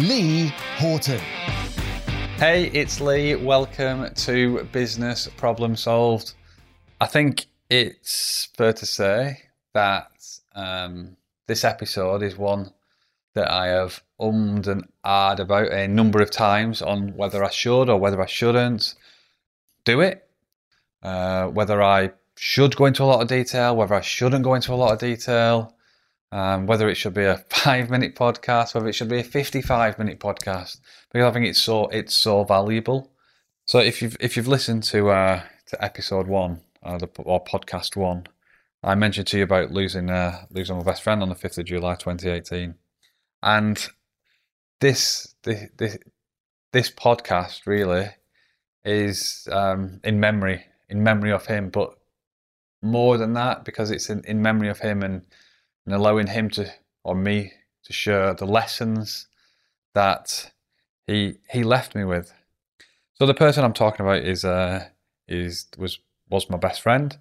Lee Horton. Hey, it's Lee. Welcome to Business Problem Solved. I think it's fair to say that um, this episode is one that I have ummed and ahed about a number of times on whether I should or whether I shouldn't do it, uh, whether I should go into a lot of detail, whether I shouldn't go into a lot of detail, um, whether it should be a five minute podcast, whether it should be a 55 minute podcast, because I think it's so it's so valuable. So if you've if you've listened to uh, to episode one uh, the, or podcast one, I mentioned to you about losing uh, losing my best friend on the fifth of July, 2018, and this this this, this podcast really is um, in memory in memory of him, but more than that because it's in, in memory of him and and allowing him to or me to share the lessons that he he left me with. So the person I'm talking about is uh is was was my best friend,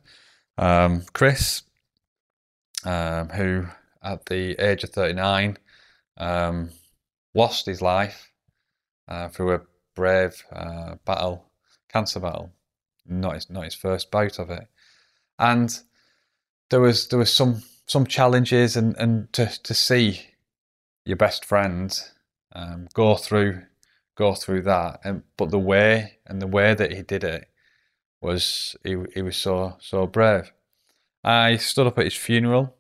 um, Chris, um, who at the age of 39 um, lost his life uh, through a brave uh, battle, cancer battle. Not his not his first bout of it, and there was there was some some challenges and, and to, to see your best friend um, go through go through that. And but the way and the way that he did it was he, he was so so brave. I stood up at his funeral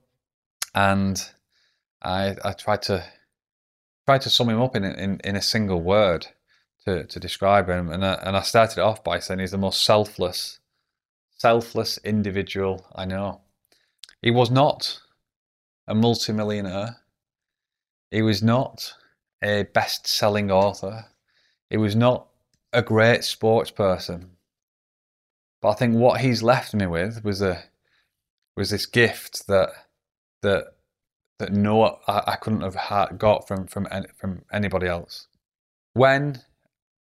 and i i tried to tried to sum him up in in, in a single word to, to describe him. And I, and I started off by saying he's the most selfless selfless individual i know he was not a multimillionaire. He was not a best selling author. He was not a great sports person. But I think what he's left me with was a was this gift that that that no I, I couldn't have had, got from from from anybody else. When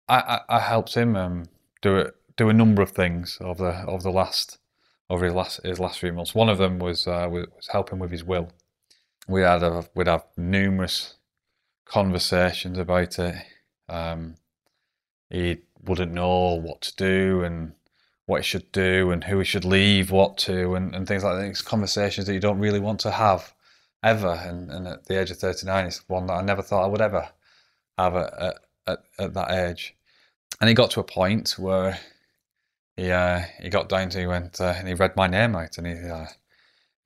I, I, I helped him um, do it do a number of things over the over the last over his last his last few months. One of them was uh, was helping with his will. We had a, we'd have numerous conversations about it. Um, he wouldn't know what to do and what he should do and who he should leave what to and, and things like that. It's conversations that you don't really want to have ever. And, and at the age of 39, it's one that I never thought I would ever have at, at, at that age. And he got to a point where he uh, he got down to he went uh, and he read my name out and he uh, and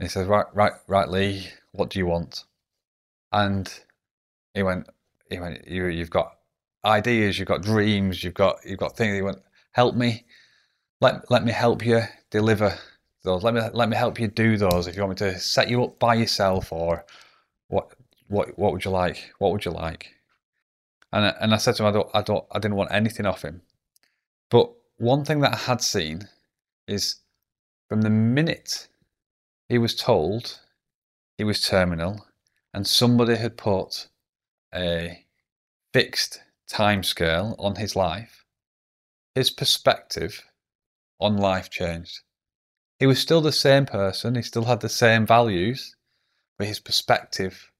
he says right right right Lee what do you want? And he went he went you you've got ideas you've got dreams you've got you've got things he went help me. Let let me help you deliver those. Let me let me help you do those if you want me to set you up by yourself or what what what would you like? What would you like? And and I said to him I don't I don't I didn't want anything off him. But one thing that I had seen is from the minute he was told he was terminal and somebody had put a fixed time scale on his life, his perspective on life changed. He was still the same person, he still had the same values, but his perspective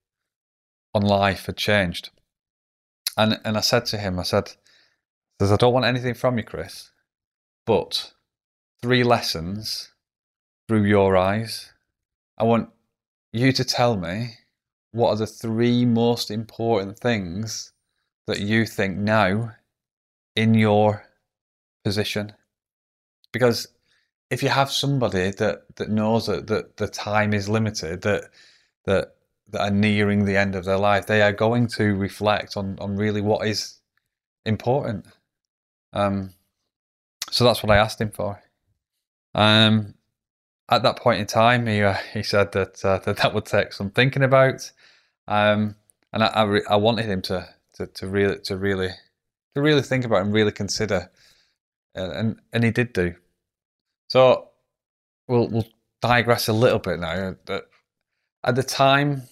on life had changed. And and I said to him, I said, I don't want anything from you, Chris but three lessons through your eyes. I want you to tell me what are the three most important things that you think now in your position. Because if you have somebody that, that knows that, that the time is limited, that that that are nearing the end of their life, they are going to reflect on, on really what is important. Um, so that's what I asked him for. Um, at that point in time, he uh, he said that, uh, that that would take some thinking about, um, and I I, re- I, wanted him to to, to really to really to really think about and really consider, uh, and and he did do. So we'll we'll digress a little bit now. At the time,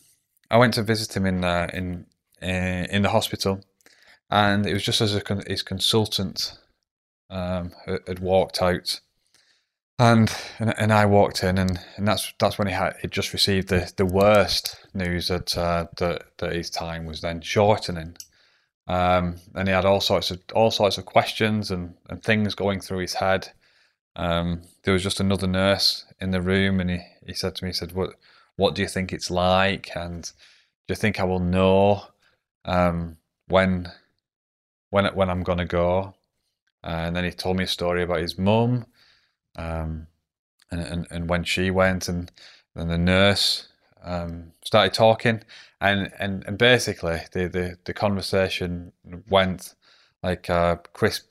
I went to visit him in uh, in uh, in the hospital, and it was just as a, his consultant um, had walked out, and, and and I walked in, and, and that's that's when he had he just received the, the worst news that uh, that that his time was then shortening, um, and he had all sorts of all sorts of questions and, and things going through his head. Um, there was just another nurse in the room, and he, he said to me, he said, "What what do you think it's like, and do you think I will know um, when when when I'm gonna go?" And then he told me a story about his mum, um, and, and and when she went, and then the nurse um, started talking, and, and and basically the the, the conversation went like uh, Chris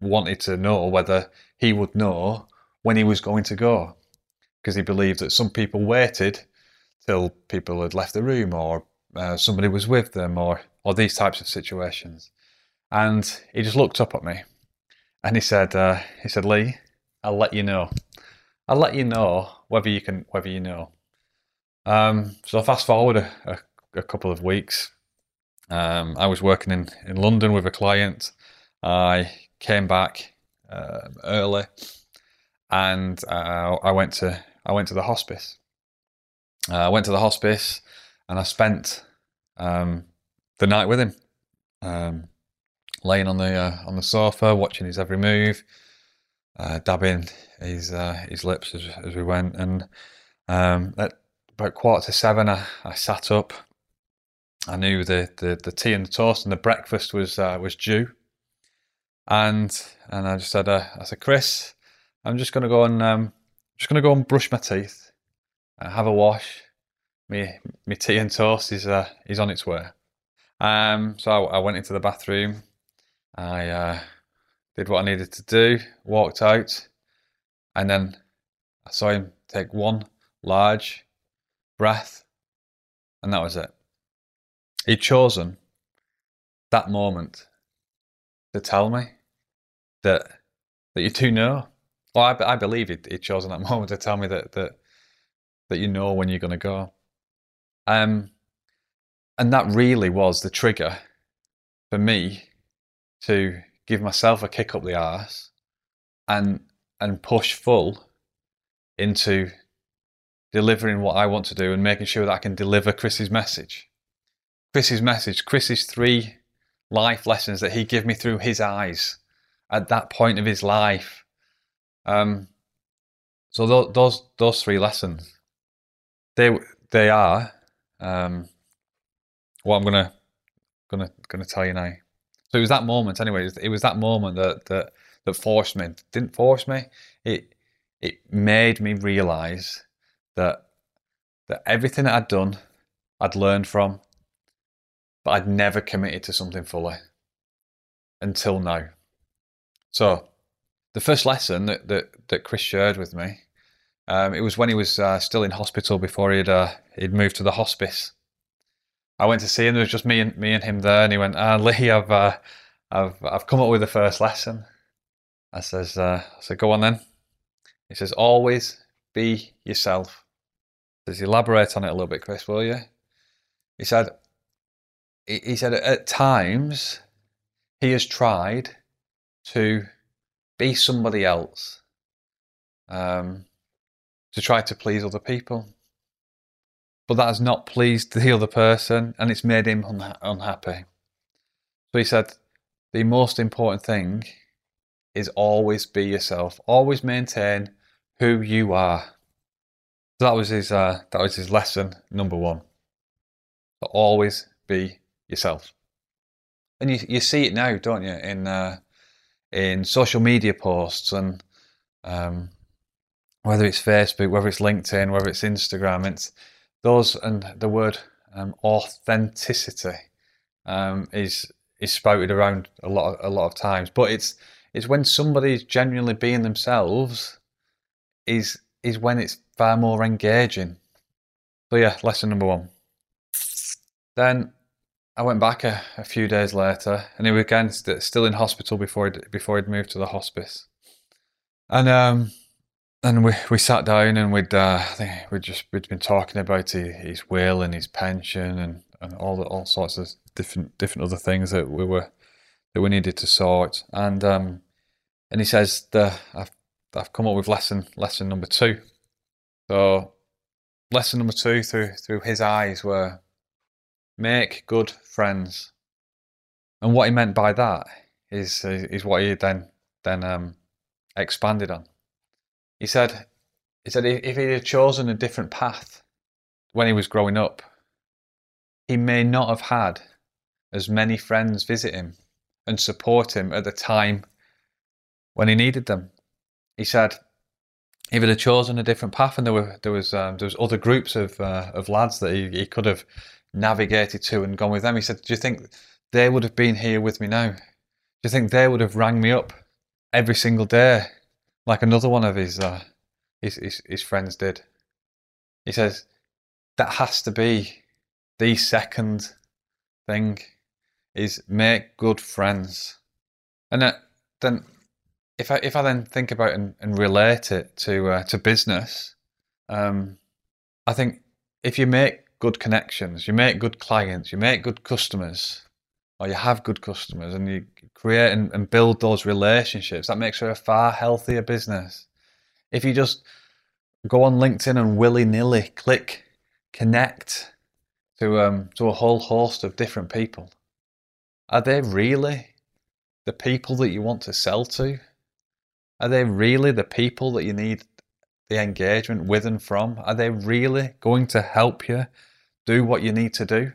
wanted to know whether he would know when he was going to go, because he believed that some people waited till people had left the room or uh, somebody was with them or or these types of situations. And he just looked up at me and he said, uh, he said, Lee, I'll let you know. I'll let you know whether you can, whether you know. Um, so fast forward a, a, a couple of weeks. Um, I was working in, in London with a client. I came back uh, early, and uh, I went to I went to the hospice. Uh, I went to the hospice, and I spent um, the night with him. Um, laying on the uh, on the sofa, watching his every move, uh, dabbing his uh, his lips as, as we went. And um, at about quarter to seven, I, I sat up. I knew the, the, the tea and the toast and the breakfast was uh, was due, and and I just said, uh, I said, Chris, I'm just gonna go and um, just gonna go and brush my teeth, uh, have a wash. Me me tea and toast is is on its way. Um, so I, I went into the bathroom, I uh, did what I needed to do, walked out, and then I saw him take one large breath, and that was it. He'd chosen that moment to tell me that that you do know. Well, I, I believe he'd, he'd chosen that moment to tell me that that that you know when you're going to go. Um, and that really was the trigger for me to give myself a kick up the arse and and push full into delivering what I want to do and making sure that I can deliver Chris's message. Chris's message, Chris's three life lessons that he gave me through his eyes at that point of his life. Um, so th- those those three lessons, they they are um, what I'm gonna gonna gonna tell you now. So it was that moment, anyway. It was that moment that that that forced me. Didn't force me. It it made me realize that that everything that I'd done, I'd learned from, but I'd never committed to something fully until now. So the first lesson that that, that Chris shared with me, um, it was when he was uh, still in hospital before he'd uh, he'd moved to the hospice. I went to see him. There was just me and me and him there, and he went, "Ah, Lee, I've uh, I've I've come up with the first lesson." I says, uh, "I said, go on then." He says, "Always be yourself." He says, "Elaborate on it a little bit, Chris, will you?" He said, he, he said at times he has tried to be somebody else, um, to try to please other people but that has not pleased the other person and it's made him unha- unhappy. So he said, the most important thing is always be yourself. Always maintain who you are. So that was his. Uh, that was his lesson number one. So always be yourself. And you you see it now, don't you? In uh, in social media posts and um, whether it's Facebook, whether it's LinkedIn, whether it's Instagram, it's those and the word um, authenticity um, is is spouted around a lot of, a lot of times. But it's it's when somebody's genuinely being themselves is is when it's far more engaging. So yeah, lesson number one. Then I went back a, a few days later, and he was again st- still in hospital before he'd, before he'd moved to the hospice. And um, and we, we sat down and we'd uh, we'd just we'd been talking about his will and his pension and, and all the, all sorts of different different other things that we were that we needed to sort. And um, and he says the I've I've come up with lesson lesson number two. So lesson number two through through his eyes were make good friends. And what he meant by that is is what he then then um, expanded on. He said he said if he had chosen a different path when he was growing up, he may not have had as many friends visit him and support him at the time when he needed them. He said if he'd have chosen a different path and there were there was um, there was other groups of uh, of lads that he, he could have navigated to and gone with them. He said, "Do you think they would have been here with me now? Do you think they would have rang me up every single day like another one of his uh, his, his his friends did?" He says that has to be the second thing is make good friends, and uh, then if I if I then think about and, and relate it to uh, to business, um, I think if you make good connections, you make good clients, you make good customers, or you have good customers, and you create and, and build those relationships, that makes for a far healthier business. If you just go on LinkedIn and willy nilly click connect to um, to a whole host of different people, are they really the people that you want to sell to? Are they really the people that you need the engagement with and from? Are they really going to help you do what you need to do?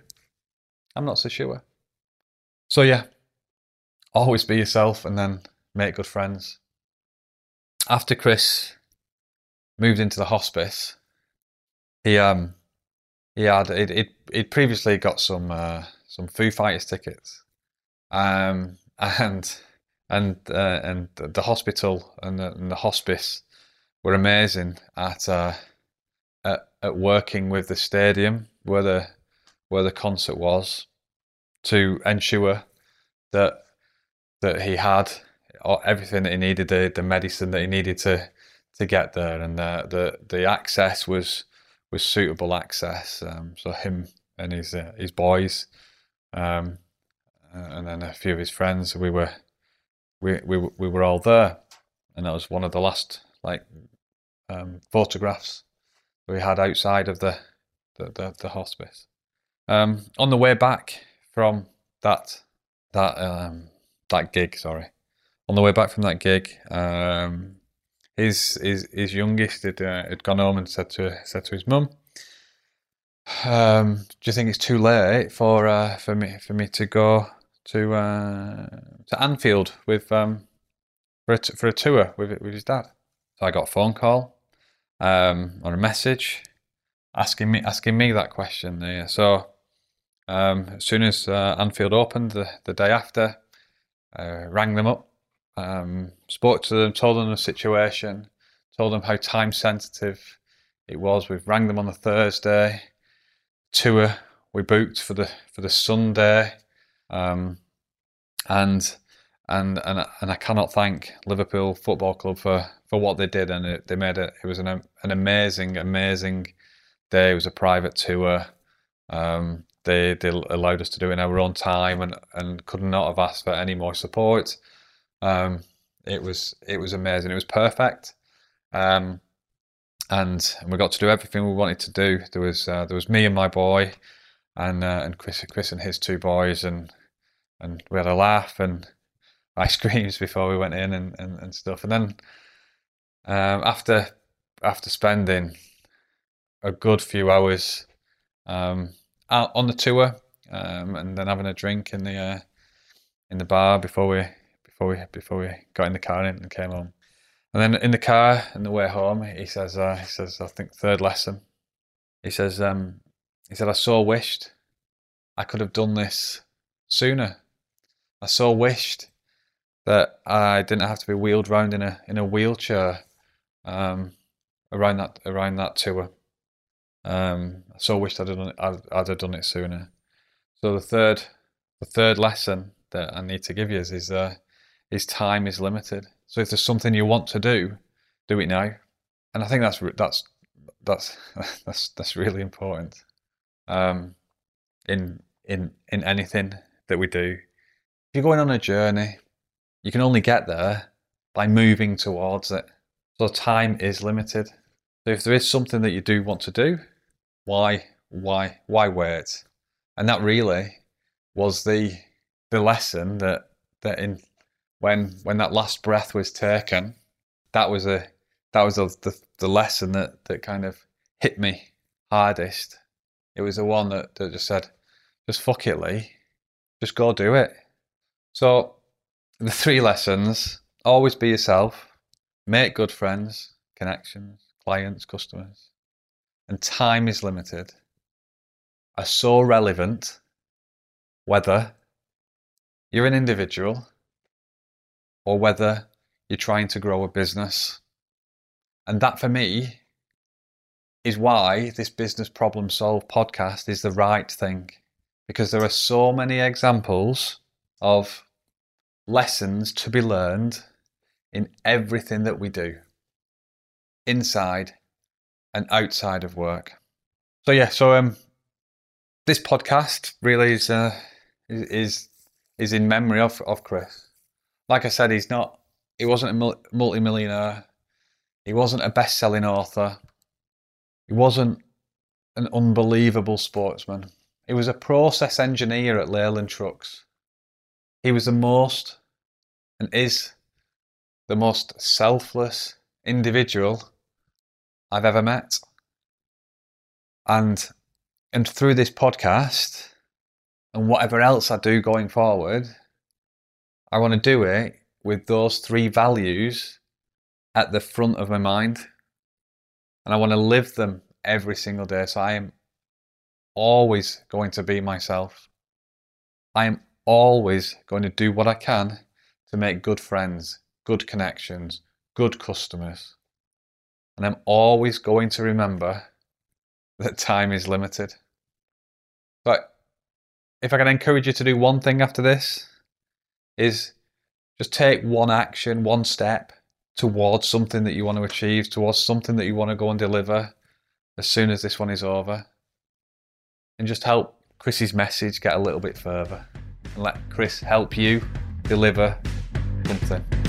I'm not so sure. So, yeah, always be yourself and then make good friends. After Chris moved into the hospice, he um he had it it previously got some uh, some Foo Fighters tickets, um and and uh, and the hospital and the, and the hospice were amazing at uh, at, at working with the stadium where the where the concert was to ensure that that he had everything that he needed, the, the medicine that he needed to to get there, and the the, the access was was suitable access. Um, so him and his uh, his boys, um, and then a few of his friends, we were we we we were all there, and that was one of the last like um, photographs we had outside of the the, the, the hospice. Um, on the way back from that that um, that gig, sorry, on the way back from that gig, um, his his his youngest had, uh, had gone home and said to said to his mum, um, "Do you think it's too late for uh, for me for me to go to uh, to Anfield with um, for a t- for a tour with with his dad?" So I got a phone call um, or a message asking me asking me that question. Yeah. So um, as soon as uh, Anfield opened the, the day after, uh, rang them up, um, spoke to them, told them the situation, told them how time sensitive it was. We've rang them on the Thursday. Tour we booked for the for the Sunday, um, and and and and I cannot thank Liverpool Football Club for for what they did, and it, they made it. It was an an amazing, amazing day. It was a private tour. Um, they they allowed us to do it in our own time, and and could not have asked for any more support. Um, it was it was amazing. It was perfect, um, and and we got to do everything we wanted to do. There was uh, there was me and my boy, and uh, and Chris Chris and his two boys, and and we had a laugh and ice creams before we went in and, and, and stuff. And then um, after after spending a good few hours um, out on the tour, um, and then having a drink in the uh, in the bar before we before we before we got in the car and came home. And then in the car on the way home, he says, uh, he says, I think third lesson. He says, um, he said, I so wished I could have done this sooner. I so wished that I didn't have to be wheeled around in a in a wheelchair um, around that around that tour. Um, I so wished I'd done I'd, I'd have done it sooner. So the third, the third lesson that I need to give you is is, uh, is time is limited. So if there's something you want to do, do it now. And I think that's that's that's that's that's really important. Um, in in in anything that we do, if you're going on a journey, you can only get there by moving towards it. So time is limited. So if there is something that you do want to do, why why why wait? And that really was the the lesson that that in when when that last breath was taken, that was a that was a, the the lesson that that kind of hit me hardest. It was the one that, that just said, just fuck it, Lee. Just go do it. So the three lessons always be yourself, make good friends, connections, clients, customers, and time is limited, are so relevant whether you're an individual or whether you're trying to grow a business. And that for me is why this Business Problem Solve podcast is the right thing. Because there are so many examples of lessons to be learned in everything that we do, inside and outside of work. So yeah, so um, this podcast really is uh, is is in memory of of Chris. Like I said, he's not. He wasn't a multi-millionaire. He wasn't a best-selling author. He wasn't an unbelievable sportsman. He was a process engineer at Leyland Trucks. He was the most and is the most selfless individual I've ever met. And and through this podcast and whatever else I do going forward, I want to do it with those three values at the front of my mind and I want to live them every single day. So I am always going to be myself. I am always going to do what I can to make good friends, good connections, good customers. And I'm always going to remember that time is limited. But if I can encourage you to do one thing after this, is just take one action, one step towards something that you want to achieve, towards something that you want to go and deliver as soon as this one is over. And just help Chris's message get a little bit further. And let Chris help you deliver something.